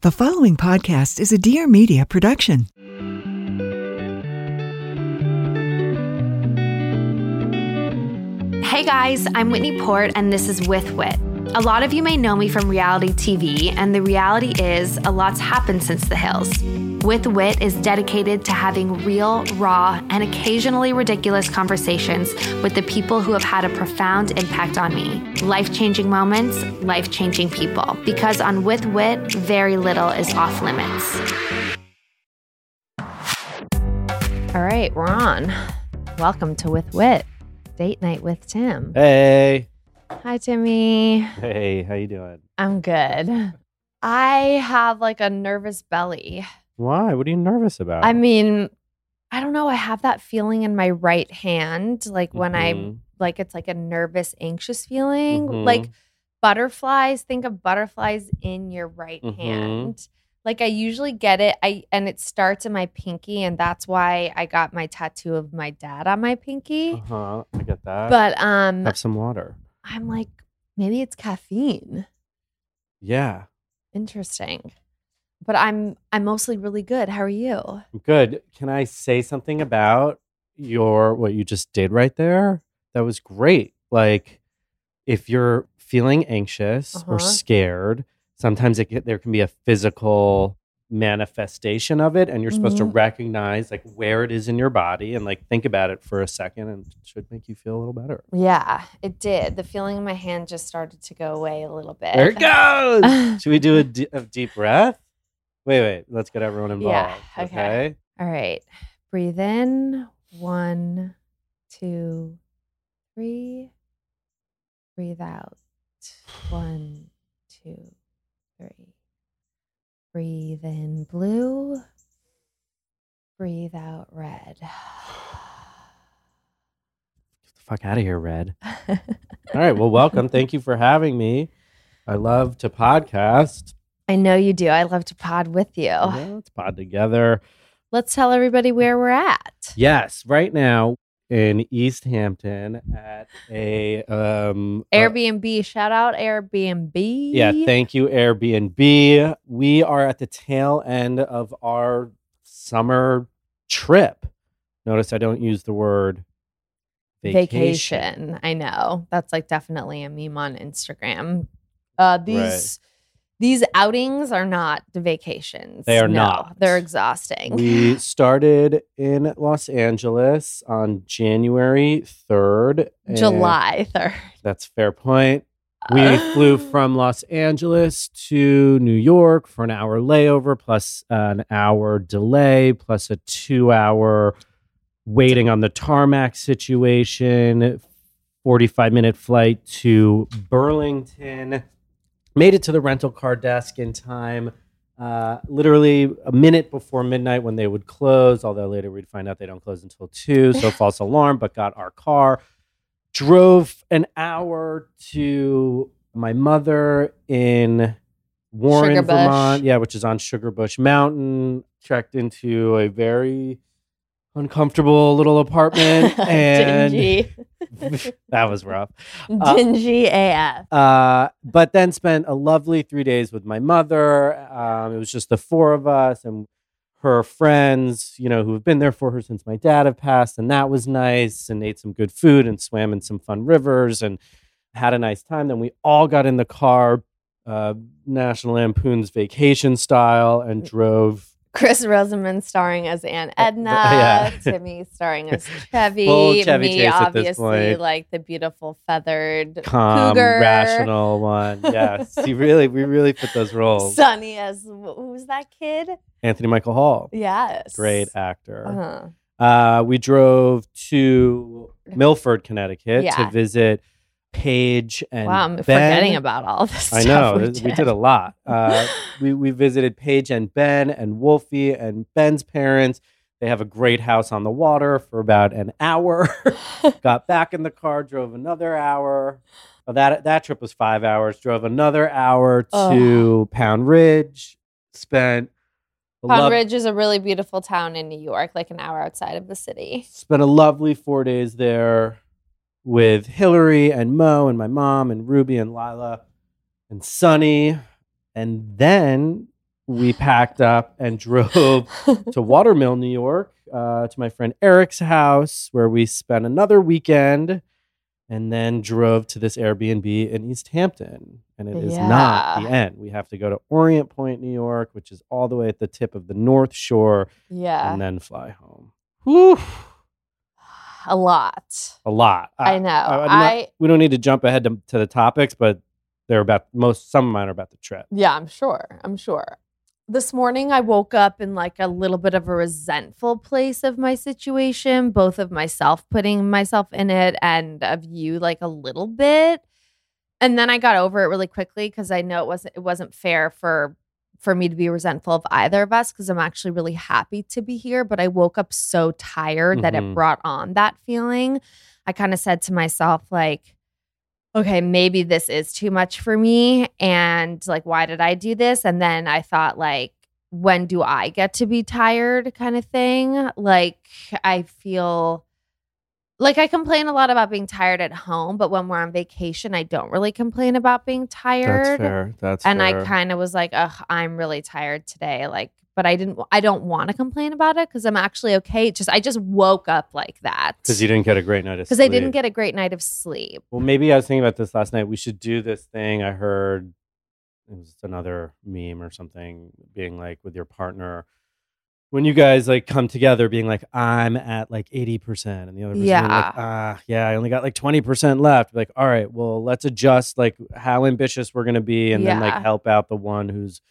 The following podcast is a Dear Media production. Hey guys, I'm Whitney Port, and this is With Wit. A lot of you may know me from reality TV, and the reality is a lot's happened since the hills. With Wit is dedicated to having real, raw, and occasionally ridiculous conversations with the people who have had a profound impact on me. Life changing moments, life changing people. Because on With Wit, very little is off limits. All right, we're on. Welcome to With Wit, date night with Tim. Hey. Hi, Timmy. Hey, how you doing? I'm good. I have like a nervous belly. Why? What are you nervous about? I mean, I don't know. I have that feeling in my right hand, like when I Mhm. like it's like a nervous, anxious feeling, Mhm. like butterflies. Think of butterflies in your right Mhm. hand. Like I usually get it, I and it starts in my pinky, and that's why I got my tattoo of my dad on my pinky. Uh-huh. I get that. But um, have some water. I'm like, maybe it's caffeine. Yeah. Interesting. But I'm I'm mostly really good. How are you? Good. Can I say something about your what you just did right there? That was great. Like if you're feeling anxious Uh-huh. or scared, sometimes it, there can be a physical manifestation of it and you're supposed to Mhm. recognize like where it is in your body and like think about it for a second and it should make you feel a little better. Yeah, it did. The feeling in my hand just started to go away a little bit. There it goes. Should we do a, d- a deep breath? Wait, wait. Let's get everyone involved. Yeah, okay. okay. All right. Breathe in. One, two, three. Breathe out. One, two, three. Breathe in blue. Breathe out red. Get the fuck out of here, Red. All right. Well, welcome. Thank you for having me. I love to podcast. I know you do. I love to pod with you. Yeah, let's pod together. Let's tell everybody where we're at. Yes, right now in East Hampton at a um uh, Airbnb. Shout out Airbnb. yeah, thank you, Airbnb. We are at the tail end of our summer trip. Notice I don't use the word vacation. I know. That's like definitely a meme on Instagram. Uh these these outings are not vacations. They are No, not. They're exhausting. We started in Los Angeles on January 3rd. July 3rd. That's fair point. We flew from Los Angeles to New York for an hour layover, plus an hour delay, plus a two hour waiting on the tarmac situation, 45 minute flight to Burlington. Made it to the rental car desk in time. Uh, literally a minute before midnight when they would close, although later we'd find out they don't close until two. So false alarm, but got our car drove an hour to my mother in Warren. Vermont. Yeah, which is on Sugarbush Mountain. Checked into a very uncomfortable little apartment, and Dingy. that was rough. Uh, Dingy AF. Uh, but then spent a lovely three days with my mother. Um, it was just the four of us and her friends, you know, who have been there for her since my dad had passed, and that was nice. And ate some good food and swam in some fun rivers and had a nice time. Then we all got in the car uh, National Lampoon's Vacation style and drove Chris Rosamond starring as Aunt Edna, yeah. Timmy starring as Chevy, Full Chevy me Chase at this obviously like the beautiful feathered calm, cougar, rational one. Yes, he really, we really put those roles. Sunny as wh- who's that kid? Anthony Michael Hall, Yes, great actor. Uh-huh. Uh, we drove to Milford, Connecticut Yeah. to visit Paige and Wow, I'm Ben. forgetting about all this. I know we did. we did a lot. Uh, we we visited Paige and Ben and Wolfie and Ben's parents. They have a great house on the water for about an hour. Got back in the car, drove another hour. Well, that that trip was five hours. Drove another hour to Pound Ridge. Spent Pound lov- Ridge is a really beautiful town in New York, like an hour outside of the city. spent a lovely four days there with Hillary and Mo and my mom and Ruby and Lila and Sunny. And then we packed up and drove to Watermill, New York, uh, to my friend Eric's house, where we spent another weekend and then drove to this Airbnb in East Hampton. And it is not the end. We have to go to Orient Point, New York, which is all the way at the tip of the North Shore, Yeah, and then fly home. Whew a lot. a lot. I know. I'm not- I- we don't need to jump ahead to, to the topics, but they're about most. Some of mine are about the trip. Yeah, I'm sure. I'm sure. This morning, I woke up in like a little bit of a resentful place of my situation, both of myself putting myself in it and of you, like a little bit. And then I got over it really quickly because I know it wasn't it wasn't fair for for me to be resentful of either of us because I'm actually really happy to be here. But I woke up so tired that it Mhm. brought on that feeling. I kind of said to myself, like, okay, maybe this is too much for me. And like, why did I do this? And then I thought, like, when do I get to be tired kind of thing? Like, I feel like I complain a lot about being tired at home, but when we're on vacation, I don't really complain about being tired. That's fair. That's and fair. I kind of was like, ugh, I'm really tired today. Like, but I didn't, I don't want to complain about it because I'm actually okay. Just, I just woke up like that. because you didn't get a great night of Because I didn't get a great night of sleep. Well, maybe I was thinking about this last night. We should do this thing. I heard it was another meme or something, being like with your partner. When you guys like come together, being like, I'm at like 80%, and the other person Yeah. like, ah, yeah, I only got like 20% left. Like, all right, well, let's adjust like how ambitious we're going to be and then like help out the one who's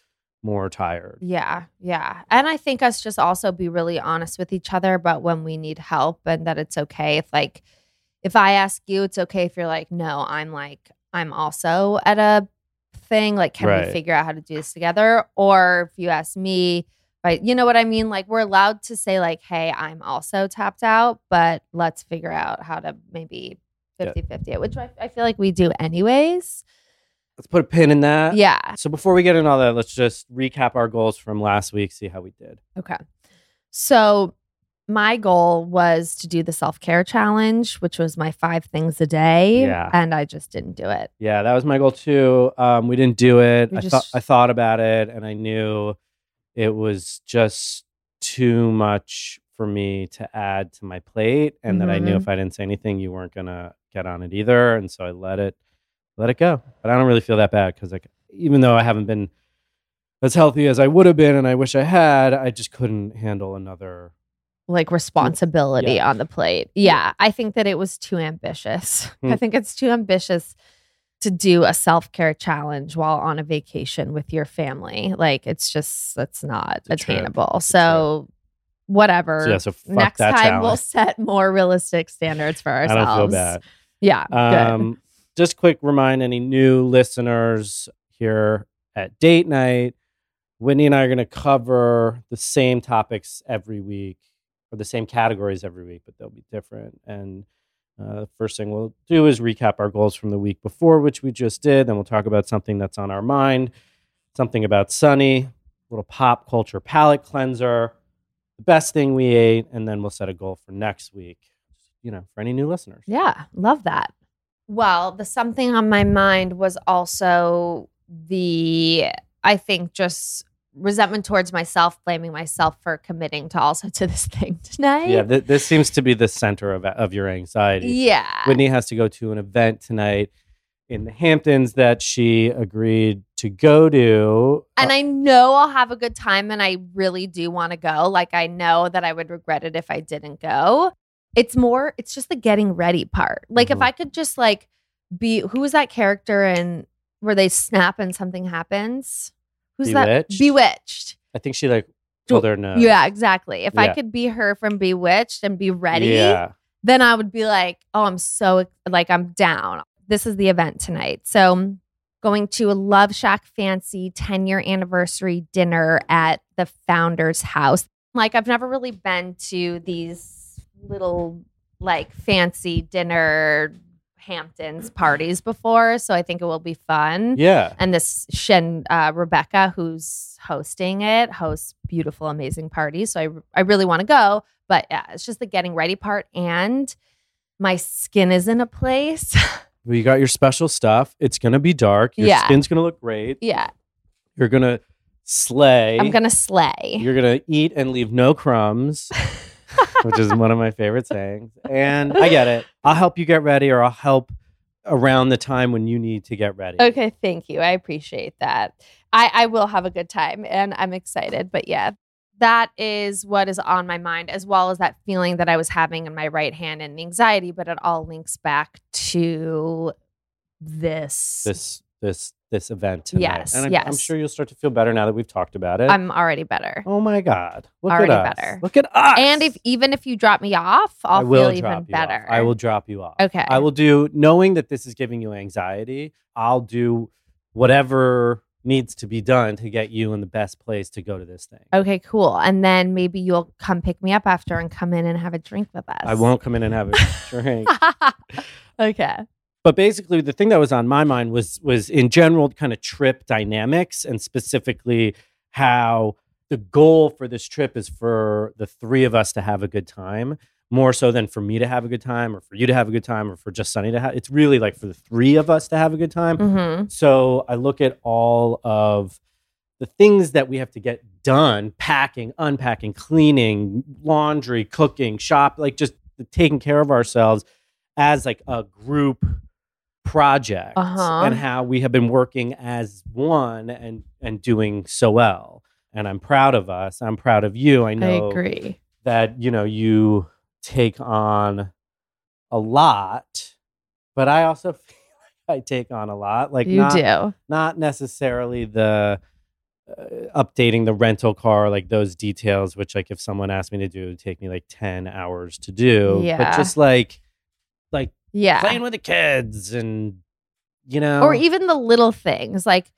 more tired. Yeah, yeah. And I think us just also be really honest with each other about when we need help and that it's okay if like if I ask you, it's okay if you're like, no, I'm like, I'm also at a thing. Like, can Right. we figure out how to do this together? Or if you ask me, but you know what I mean? Like, we're allowed to say, like, hey, I'm also tapped out, but let's figure out how to maybe Yeah. 50 50 it, which I, I feel like we do anyways. Let's put a pin in that. Yeah. So before we get into all that, let's just recap our goals from last week, see how we did. Okay. So my goal was to do the self care challenge, which was my five things a day. Yeah. And I just didn't do it. Yeah, that was my goal too. Um, we didn't do it. We I just- thought I thought about it, and I knew it was just too much for me to add to my plate, and that I knew Mhm. if I didn't say anything, you weren't gonna get on it either, and so I let it let it go. But I don't really feel that bad because like even though I haven't been as healthy as I would have been, and I wish I had, I just couldn't handle another. Like responsibility Yeah. on the plate. Yeah. I think that it was too ambitious. Hmm. I think it's too ambitious to do a self care challenge while on a vacation with your family. Like it's just, it's not It's attainable. So, whatever. So yeah, so Next time we'll set more realistic standards for ourselves. I don't feel bad. Yeah. good. Um, just quick remind any new listeners here at date night. Whitney and I are going to cover the same topics every week, or the same categories every week, but they'll be different. And uh, the first thing we'll do is recap our goals from the week before, which we just did. Then we'll talk about something that's on our mind, something about Sunny, a little pop culture palate cleanser, the best thing we ate, and then we'll set a goal for next week. You know, for any new listeners. Yeah, love that. Well, the something on my mind was also the, I think, just resentment towards myself, blaming myself for committing to also to this thing tonight. Yeah, th- this seems to be the center of of your anxiety. Yeah. Whitney has to go to an event tonight in the Hamptons that she agreed to go to. And I know I'll have a good time and I really do want to go. Like I know that I would regret it if I didn't go. It's more it's just the getting ready part. Like if Mhm. I could just like be who was that character and where they snap and something happens? Who's that? Bewitched? Bewitched. I think she like told her no. Yeah, exactly. If I Yeah. could be her from Bewitched and be ready, Yeah. then I would be like, oh, I'm so like I'm down. This is the event tonight. So going to a LoveShackFancy 10 year anniversary dinner at the founder's house. Like I've never really been to these little like fancy dinner Hamptons parties before, so I think it will be fun. Yeah. And this Shen uh, Rebecca, who's hosting it, hosts beautiful, amazing parties. So I I really want to go, but yeah, it's just the getting ready part, and my skin is in a place. Well, you got your special stuff. It's gonna be dark. Your Yeah. skin's gonna look great. yeah, You're gonna slay. I'm gonna slay. You're gonna eat and leave no crumbs, which is one of my favorite sayings. And I get it. I'll help you get ready, or I'll help around the time when you need to get ready. Okay, thank you. I appreciate that. I, I will have a good time and I'm excited. But yeah, that is what is on my mind, as well as that feeling that I was having in my right hand and the anxiety. But it all links back to this. This this this event tonight. Yes, and I'm, I'm sure you'll start to feel better now that we've talked about it. I'm already better. oh my god! Look Already at us. better. Look at us. And if even if you drop me off, I'll I will feel drop even you off. better. I will drop you off. Okay. I will do knowing that this is giving you anxiety. I'll do whatever needs to be done to get you in the best place to go to this thing. Okay, cool. And then maybe you'll come pick me up after and come in and have a drink with us. I won't come in and have a drink. okay. But basically, the thing that was on my mind was was in general kind of trip dynamics, and specifically how the goal for this trip is for the three of us to have a good time, more so than for me to have a good time, or for you to have a good time, or for just Sunny to have. It's really like for the three of us to have a good time. hmm So I look at all of the things that we have to get done packing, unpacking, cleaning, laundry, cooking, shop, like just taking care of ourselves as like a group project Uh-huh. and how we have been working as one and and doing so well. And I'm proud of us. I'm proud of you. I I know agree. that you know you take on a lot, but I also feel like I take on a lot. Like you not, do. not necessarily the uh, updating the rental car, like those details, which like if someone asked me to do, it would take me like ten hours to do. Yeah. but just like like Yeah. playing with the kids and you know, or even the little things like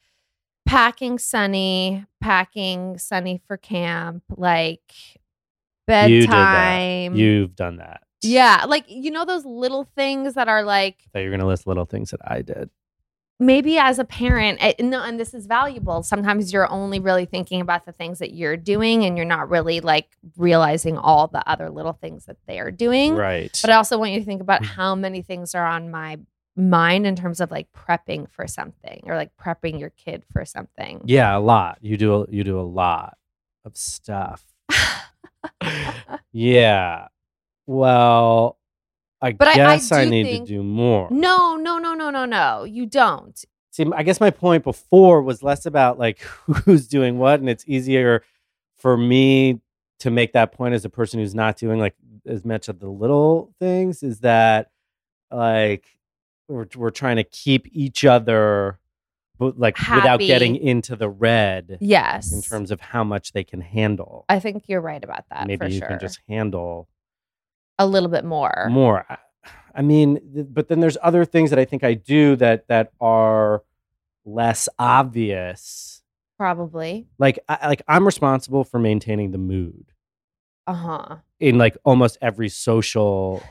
packing Sunny, packing Sunny for camp, like you bedtime. You've done that. yeah, like you know those little things that are like That you're gonna list little things that I did. Maybe as a parent, eh, no, and this is valuable. Sometimes you're only really thinking about the things that you're doing, and you're not really like realizing all the other little things that they are doing. Right. But I also want you to think about how many things are on my mind in terms of like prepping for something or like prepping your kid for something. Yeah, a lot. You do a, you do a lot of stuff. yeah. Well, I But I- I guess I, need think- to do more. No, no, no, no, no, no. You don't. See, I guess my point before was less about like who's doing what, and it's easier for me to make that point as a person who's not doing like as much of the little things. Is that like we're we're trying to keep each other, but like without getting into the red Yes. in terms of how much they can handle. I think you're right about that Maybe for you sure. can just handle a little bit more. more. I, mean, th- but then there's other things that I think I do that that are less obvious. Probably. Like, I, like I'm responsible for maintaining the mood Uh-huh. in like almost every social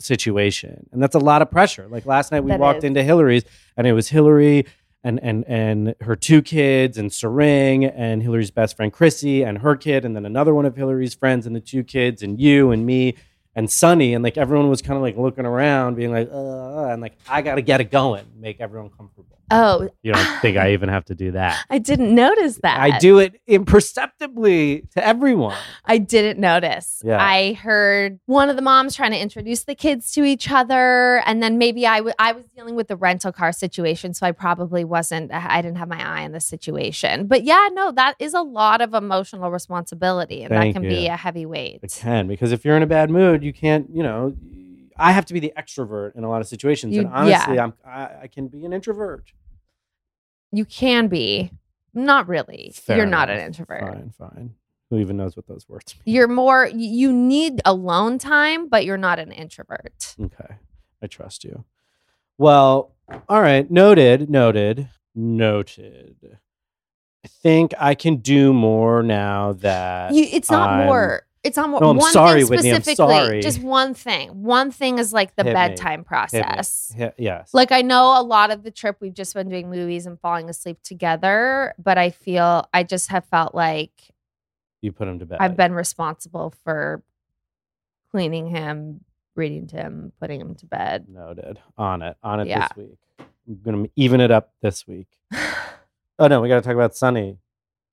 situation, and that's a lot of pressure. Like last night, we That walked is. into Hillary's, and it was Hillary. And, and and her two kids and Sering and Hillary's best friend Chrissy and her kid and then another one of Hillary's friends and the two kids and you and me and Sunny and like everyone was kind of like looking around, being like, uh, and like I got to get it going, make everyone comfortable. Oh, You don't think I even have to do that? I didn't notice that. I do it imperceptibly to everyone. I didn't notice. Yeah. I heard one of the moms trying to introduce the kids to each other, and then maybe I wa- I was dealing with the rental car situation, so I probably wasn't. I didn't have my eye on the situation. But yeah, no, that is a lot of emotional responsibility, and Thank that can be a heavy weight. It can because if you're in a bad mood, you can't. You know, I have to be the extrovert in a lot of situations, You- and honestly, yeah. I'm I, I can be an introvert. You can be, not really. Fair You're not an introvert. Fine, fine. Who even knows what those words mean? You're more. You need alone time, but you're not an introvert. Okay, I trust you. Well, all right. Noted. Noted. Noted. I think I can do more now that You, it's not I'm- more. It's on. No, I'm one sorry, thing specifically. sorry. Just one thing. One thing is like the Hit me. bedtime Hit me. process. Hi- Yes. Like I know a lot of the trip we've just been doing movies and falling asleep together, but I feel I just have felt like you put him to bed. I've been responsible for cleaning him, reading to him, putting him to bed. Noted. On it. On it Yeah. this week. I'm gonna even it up this week. Oh no, we got to talk about Sunny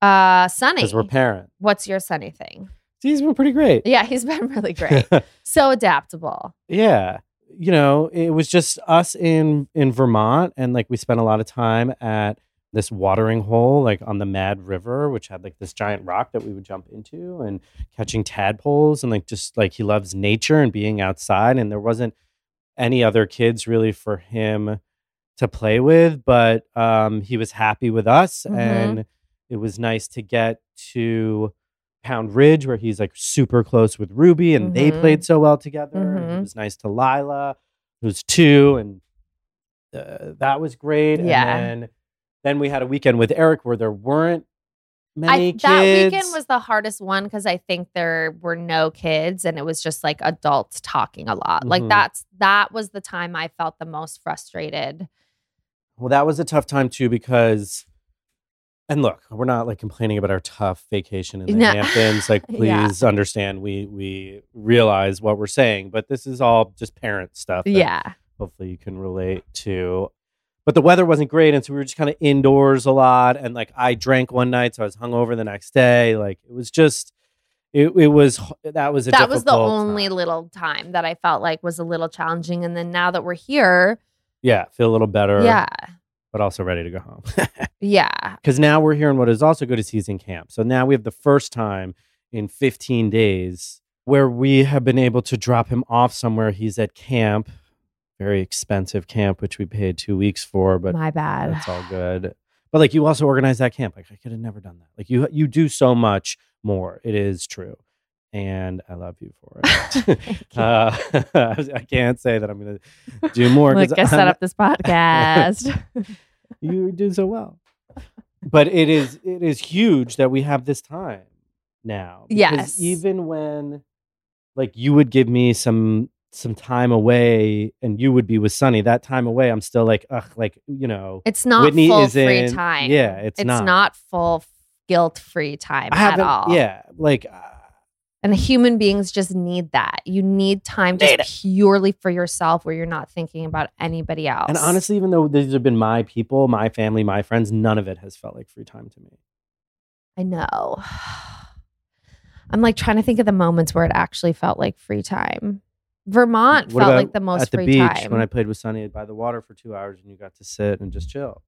Uh, Sunny, because we're parents. what's your Sunny thing? He's been pretty great. Yeah, he's been really great. so adaptable. yeah. You know, it was just us in in Vermont, and like we spent a lot of time at this watering hole, like on the Mad River, which had like this giant rock that we would jump into, and catching tadpoles, and like just like he loves nature and being outside, and there wasn't any other kids really for him to play with, but um, he was happy with us, Mhm. and it was nice to get to Pound Ridge where he's like super close with Ruby, and they Mhm. played so well together. Mhm. It was nice to Lila, who's two, and uh, that was great. Yeah. And then, then we had a weekend with Eric where there weren't many I, kids. that weekend was the hardest one because I think there were no kids and it was just like adults talking a lot. Like Mhm. that's that was the time I felt the most frustrated. Well, that was a tough time too because, and look, we're not like complaining about our tough vacation in the No. Hamptons. Like, Yeah. please understand, we we realize what we're saying, but this is all just parent stuff. Yeah. hopefully you can relate to. But the weather wasn't great, and so we were just kind of indoors a lot. And like, I drank one night, so I was hungover the next day. Like, it was just, it it was that was a That was the only time. little time that I felt like was a little challenging. And then now that we're here, yeah, feel a little better. yeah. But also ready to go home. Yeah. because now we're here in what is also good season camp. So now we have the first time in 15 days where we have been able to drop him off somewhere. He's at camp, very expensive camp, which we paid two weeks for, but My bad. that's all good. But like you also organized that camp. Like I could have never done that. Like you you do so much more. It is true. And I love you for it. Uh, I can't say that I'm going to do more Like I set up this podcast. you do so well. But it is it is huge that we have this time now. Yes. Even when like you would give me some some time away and you would be with Sunny, that time away, I'm still like, ugh, like, you know, it's not Whitney full is free in- time. yeah, it's not. not full guilt free time I at all. yeah, like uh, And human beings just need that. You need time just Need purely for yourself where you're not thinking about anybody else. and honestly, even though these have been my people, my family, my friends, none of it has felt like free time to me. I know. I'm like trying to think of the moments where it actually felt like free time. Vermont What felt about like the most at the free beach time. when I played with Sunny by the water for two hours and you got to sit and just chill.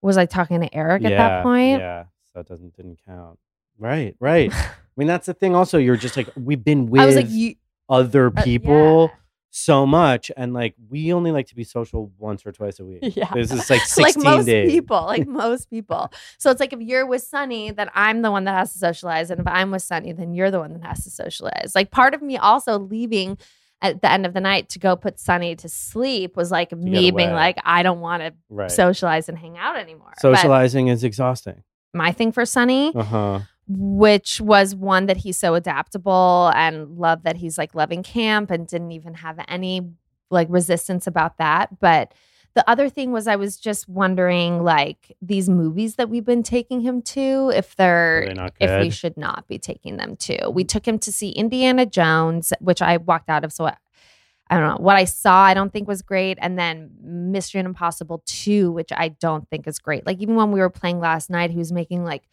was I talking to Eric yeah, at that point? Yeah, so it doesn't didn't count. Right, right. I mean, that's the thing. Also, you're just like we've been with like, you, other uh, people so much, and like we only like to be social once or twice a week. Yeah. this is like like sixteen most days. people, like most people. So it's like if you're with Sunny, then I'm the one that has to socialize, and if I'm with Sunny, then you're the one that has to socialize. Like part of me also leaving at the end of the night to go put Sunny to sleep was like me being like, I don't want to Right. socialize and hang out anymore. But Socializing is exhausting. my thing for Sunny, Uh huh. Which was one that he's so adaptable and love that he's like loving camp and didn't even have any like resistance about that. But the other thing was I was just wondering like these movies that we've been taking him to, if they're Are they not if we should not be taking them to. We took him to see Indiana Jones, which I walked out of, so I, I don't know what I saw. I don't think was great, and then Mission Impossible Two, which I don't think is great. Like even when we were playing last night, he was making like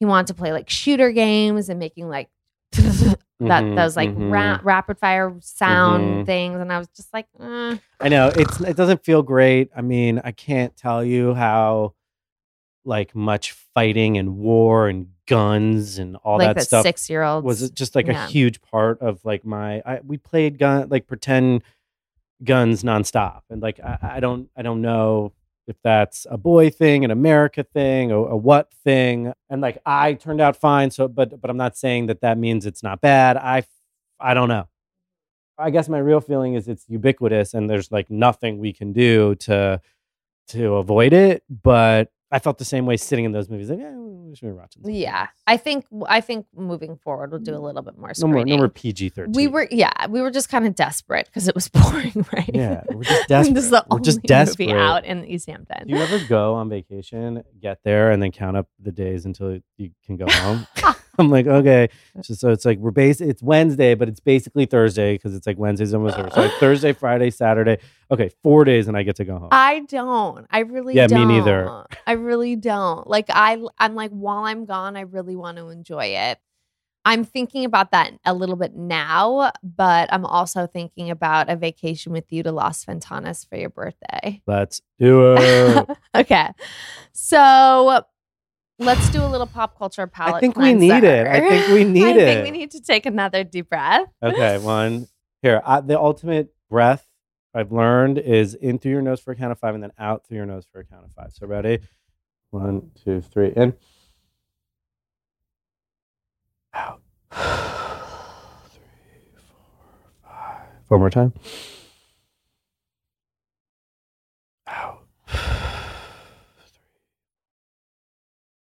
he wanted to play like shooter games and making like that Mhm, those like mhm. ra- rapid fire sound Mhm. things, and I was just like, eh. I know it's it doesn't feel great. I mean, I can't tell you how like much fighting and war and guns and all like that that stuff six year old was it just like yeah. a huge part of like my I, we played gun like pretend guns nonstop and like I, I don't I don't know if that's a boy thing an America thing a, a what thing. And like I turned out fine so but but I'm not saying that that means it's not bad. I I don't know. I guess my real feeling is it's ubiquitous and there's like nothing we can do to to avoid it but I felt the same way sitting in those movies like yeah we should be watching something Yeah. I think I think moving forward we'll do a little bit more. no more no more PG thirteen We were yeah, we were just kind of desperate because it was boring, right? Yeah, we're just desperate. this is the we're only just desperate. movie out in East Hampton. Do you ever go on vacation, get there, and then count up the days until you can go home? I'm like, okay, so, so it's like we're base. It's Wednesday, but it's basically Thursday because it's like Wednesday's almost over. So like Thursday, Friday, Saturday. Okay, four days, and I get to go home. I don't. I really Yeah, don't. Me neither. I really don't. Like I I'm like while I'm gone, I really want to enjoy it. I'm thinking about that a little bit now, but I'm also thinking about a vacation with you to Las Ventanas for your birthday. Let's do it. okay. So let's do a little pop culture palate. I think we need it. I think we need I it. I think we need to take another deep breath. okay, one here. I, the ultimate breath I've learned is in through your nose for a count of five, and then out through your nose for a count of five. So ready? One, two, three, in. Out. Three, four, five. One more time.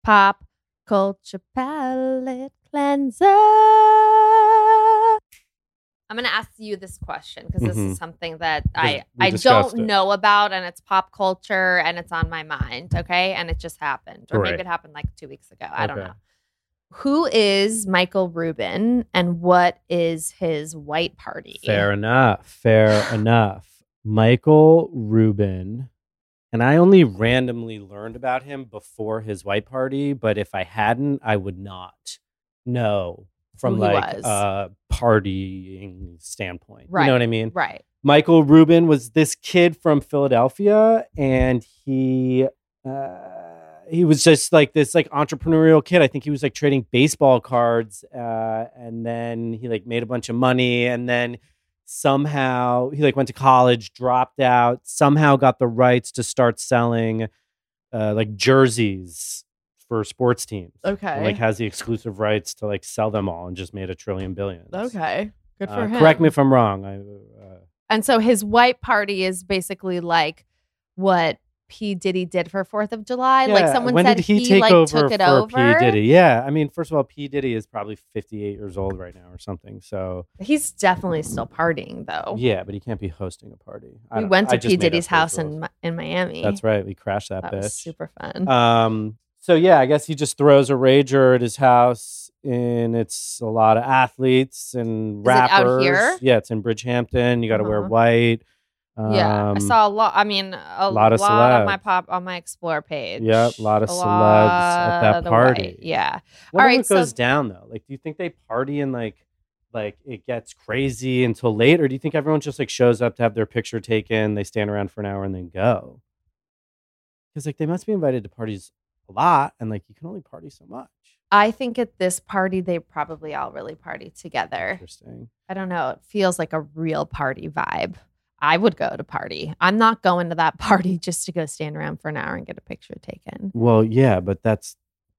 Pop culture palate cleanser. I'm going to ask you this question because this Mhm. is something that Because I we I don't it. know about and it's pop culture and it's on my mind, okay? And it just happened or maybe it happened like 2 weeks ago. I don't know. Who is Michael Rubin and what is his white party? Fair enough. Fair enough. Michael Rubin, and I only randomly learned about him before his white party, but if I hadn't, I would not know from Who like a partying standpoint. Right. You know what I mean? Right. Michael Rubin was this kid from Philadelphia, and he uh, he was just like this like entrepreneurial kid. I think he was like trading baseball cards, uh, and then he like made a bunch of money, and then somehow he like went to college, dropped out, somehow got the rights to start selling uh, like jerseys for sports teams. Okay. And, like has the exclusive rights to like sell them all, and just made a trillion billions. Okay. Good for Uh, him. correct me if I'm wrong. I, uh, And so his white party is basically like what P Diddy did for Fourth of July. like someone when said did he, he, take like over took it for over. P Diddy? Yeah, I mean, first of all, P Diddy is probably 58 years old right now or something. So He's definitely still partying though. yeah, but he can't be hosting a party. I we went to just P Diddy's house in in Miami. That's right. We crashed that, That bitch. was super fun. Um. So yeah, I guess he just throws a rager at his house, and it's a lot of athletes and Is it out rappers. Yeah, it's in Bridgehampton. You got to wear Uh-huh. white. Yeah, I Um, saw a lot. I mean, a lot of lot on my celebs. pop on my explore page. Yeah, a lot of A celebs at that party. Yeah. What All right, right, what so- goes down though? Like, do you think they party and like, like it gets crazy until late, or do you think everyone just like shows up to have their picture taken, they stand around for an hour and then go? Because like they must be invited to parties a lot, and like you can only party so much. I think at this party they probably all really party together. Interesting. I don't know. It feels like a real party vibe. I would go to party. I'm not going to that party just to go stand around for an hour and get a picture taken. Well, yeah, but that's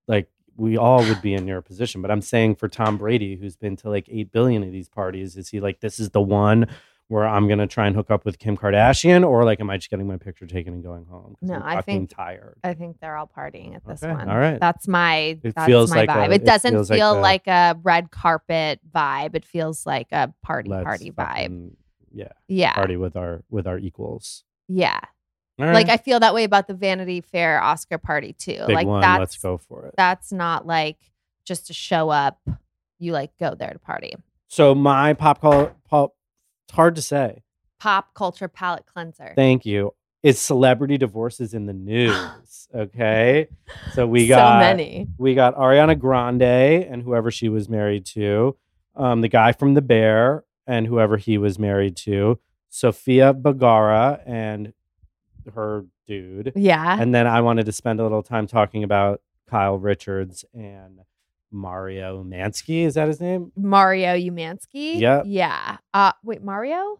like we all would be in your position. But I'm saying for Tom Brady, who's been to like eight billion of these parties, is he like this is the one where I'm gonna try and hook up with Kim Kardashian, or like am I just getting my picture taken and going home? No, I'm I think- tired. I think they're all partying at this Okay, one. all right. That's my It that's feels my like a- vibe. it it doesn't like feel a- like a red carpet vibe. It feels like a party party vibe. Yeah, Yeah. party with our with our equals. Yeah. All Like. I feel that way about the Vanity Fair Oscar party too. big like one. that's Let's go for it. that's not like just to show up. You like go there to party. So my pop call, pop, it's hard to say. pop culture palate cleanser. Thank you. Is celebrity divorces in the news? Okay. So we got so many. we got Ariana Grande and whoever she was married to, um, the guy from The Bear and whoever he was married to, Sophia Bagara and her dude. Yeah. And then I wanted to spend a little time talking about Kyle Richards and Mario Mansky. Is that his name? Mario Umansky. Yeah. Yeah. Uh, wait, Mario?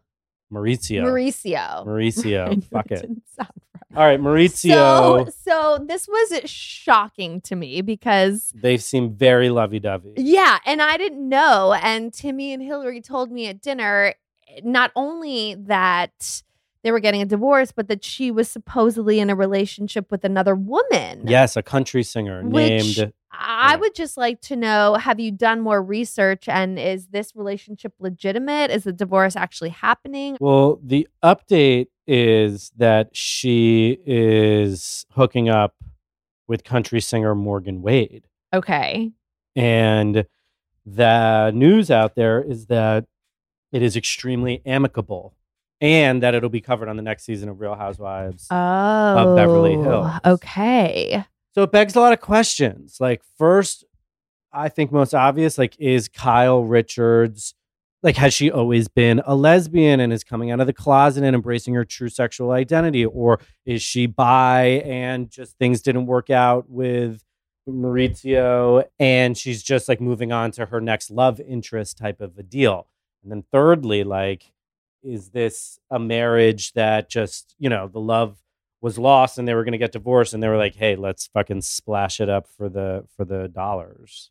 Mauricio. Mauricio. Mauricio. Fuck it. Right. All right, Mauricio. So, so this was shocking to me because they seem very lovey dovey. Yeah, and I didn't know. And Timmy and Hillary told me at dinner not only that they were getting a divorce, but that she was supposedly in a relationship with another woman. Yes, a country singer named. I would just like to know have you done more research and is this relationship legitimate? Is the divorce actually happening? Well, the update is that she is hooking up with country singer Morgan Wade. Okay. And the news out there is that it is extremely amicable and that it'll be covered on the next season of Real Housewives. Oh. Beverly Hills. Okay. So it begs a lot of questions. Like, first, I think most obvious, like, is Kyle Richards, like, has she always been a lesbian and is coming out of the closet and embracing her true sexual identity? Or is she bi and just things didn't work out with Mauricio and she's just like moving on to her next love interest type of a deal? And then, thirdly, like, is this a marriage that just, you know, the love was lost and they were going to get divorced and they were like hey let's fucking splash it up for the for the dollars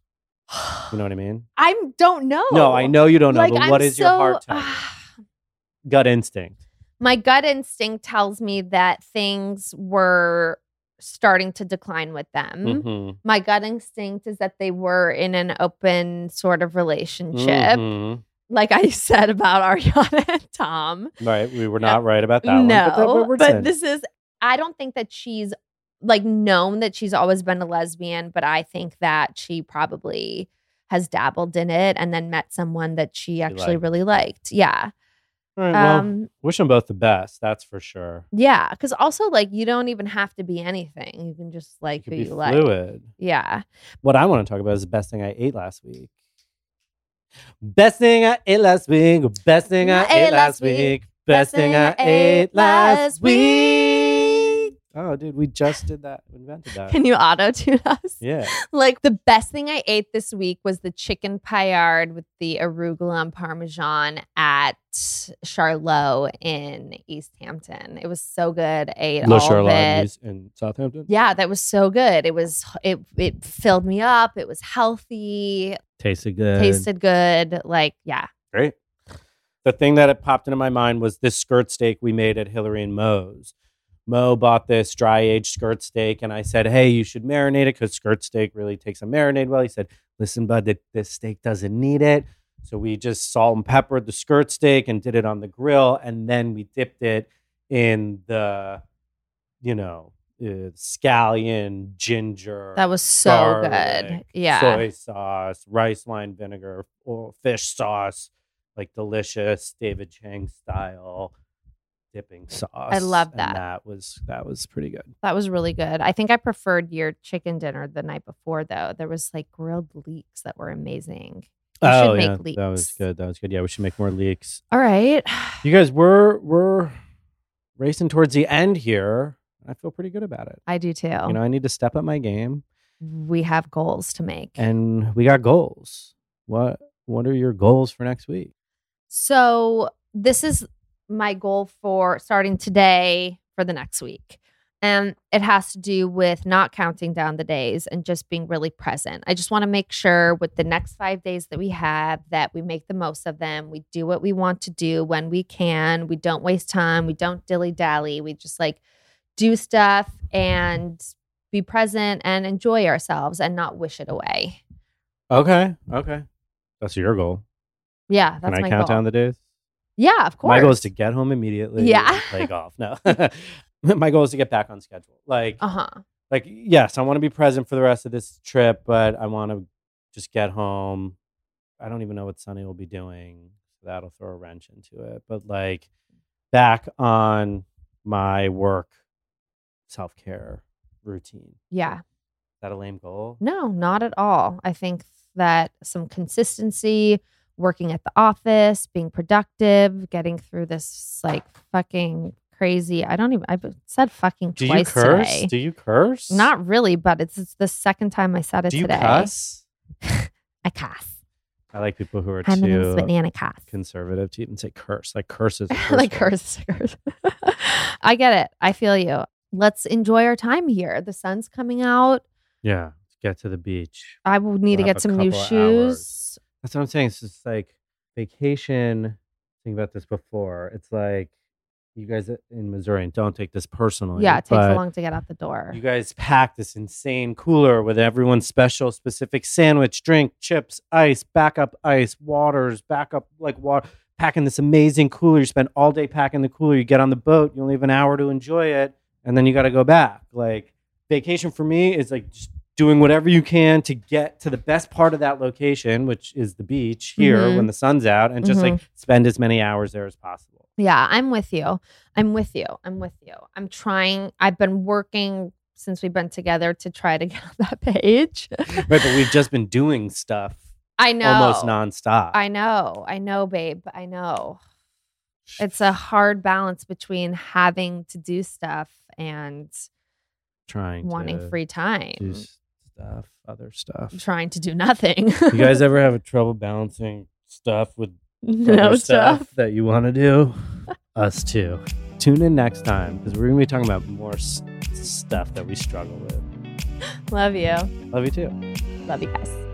you know what i mean I don't know. no i know you don't know Like, but I'm what is your heart gut instinct my gut instinct tells me that things were starting to decline with them. Mhm. My gut instinct is that they were in an open sort of relationship, Mhm. like I said about Ariana and Tom. right we were not right about that one no, but, that- but this is, I don't think that she's like known that she's always been a lesbian, but I think that she probably has dabbled in it and then met someone that she actually liked. really liked. Yeah. All right, well, Um, wish them both the best that's for sure Yeah, because also like you don't even have to be anything. You can just like you who be you like. fluid Yeah. what i want to talk about is the best thing i ate last week best thing i ate last week best thing i ate last week best thing i ate last week oh dude we just did that we invented that Can you auto tune us? yeah Like the best thing I ate this week was the chicken paillard with the arugula and parmesan at Charlot in East Hampton. It was so good. I ate Le all of it. in in Southampton. Yeah, that was so good. It was it it filled me up. It was healthy, Tasted good. tasted good. Like, yeah. great. The thing that it popped into my mind was this skirt steak we made at Hillary and Moe's. Mo bought this dry aged skirt steak, and I said, "Hey, you should marinate it because skirt steak really takes a marinade well." He said, "Listen, bud, th- this steak doesn't need it." So we just salt and peppered the skirt steak and did it on the grill, and then we dipped it in the, you know, uh, scallion, ginger. That was so garlic, good. Yeah. Soy sauce, rice wine vinegar, or fish sauce, like delicious David Chang style dipping sauce. I love that. that was that was pretty good. That was really good. I think I preferred your chicken dinner the night before, though. There was like grilled leeks that were amazing. We should oh make yeah, that was good. That was good. Yeah, we should make more leeks. All right. You guys, we're we're racing towards the end here. I feel pretty good about it. I do too. You know, I need to step up my game, we have goals to make. and we got goals. What what are your goals for next week? So this is my goal for starting today for the next week. And it has to do with not counting down the days and just being really present. I just want to make sure with the next five days that we have that we make the most of them. We do what we want to do when we can. We don't waste time. We don't dilly dally. We just like do stuff and be present and enjoy ourselves and not wish it away. Okay, okay, that's your goal. Yeah, Can I my count goal. down the days? Yeah, of course. My goal is to get home immediately. Yeah. play golf. No, my goal is to get back on schedule. Like, uh huh. like yes, I want to be present for the rest of this trip, but I want to just get home. I don't even know what Sunny will be doing. So that'll throw a wrench into it. But like back on my work self care routine. Yeah. Is that a lame goal? No, not at all. I think that some consistency, working at the office, being productive, getting through this like fucking crazy. I don't even. I've said fucking Do you twice curse? today. Do you curse? Not really, but it's, it's the second time I said it Do you today. cuss? I cuss. I like people who are is too cuss. conservative to even say curse. Like curses. like curse, curse. I get it. I feel you. Let's enjoy our time here. The sun's coming out. Yeah. Get to the beach. I will need We'll to get some new shoes. That's what I'm saying. It's just like vacation. Think about this before. It's like you guys in Missouri, and don't take this personally. Yeah, it takes a long to get out the door. You guys pack this insane cooler with everyone's special specific sandwich, drink, chips, ice, backup ice, waters, backup like water. Packing this amazing cooler. You spend all day packing the cooler. You get on the boat. You only have an hour to enjoy it, and then you got to go back. Like vacation for me is like just doing whatever you can to get to the best part of that location, which is the beach here Mhm. when the sun's out, and just like spend as many hours there as possible. Yeah, I'm with you. I'm with you. I'm with you. I'm trying. I've been working since we've been together to try to get on that page. Right, but we've just been doing stuff I know. almost nonstop. I know. I know, babe. I know. It's a hard balance between having to do stuff and trying wanting free time. Stuff, other stuff. Trying to do nothing. you guys ever have a trouble balancing stuff with no other stuff. that you want to do? Us too. Tune in next time because we're gonna be talking about more s- stuff that we struggle with. Love you. Love you too. Love you guys.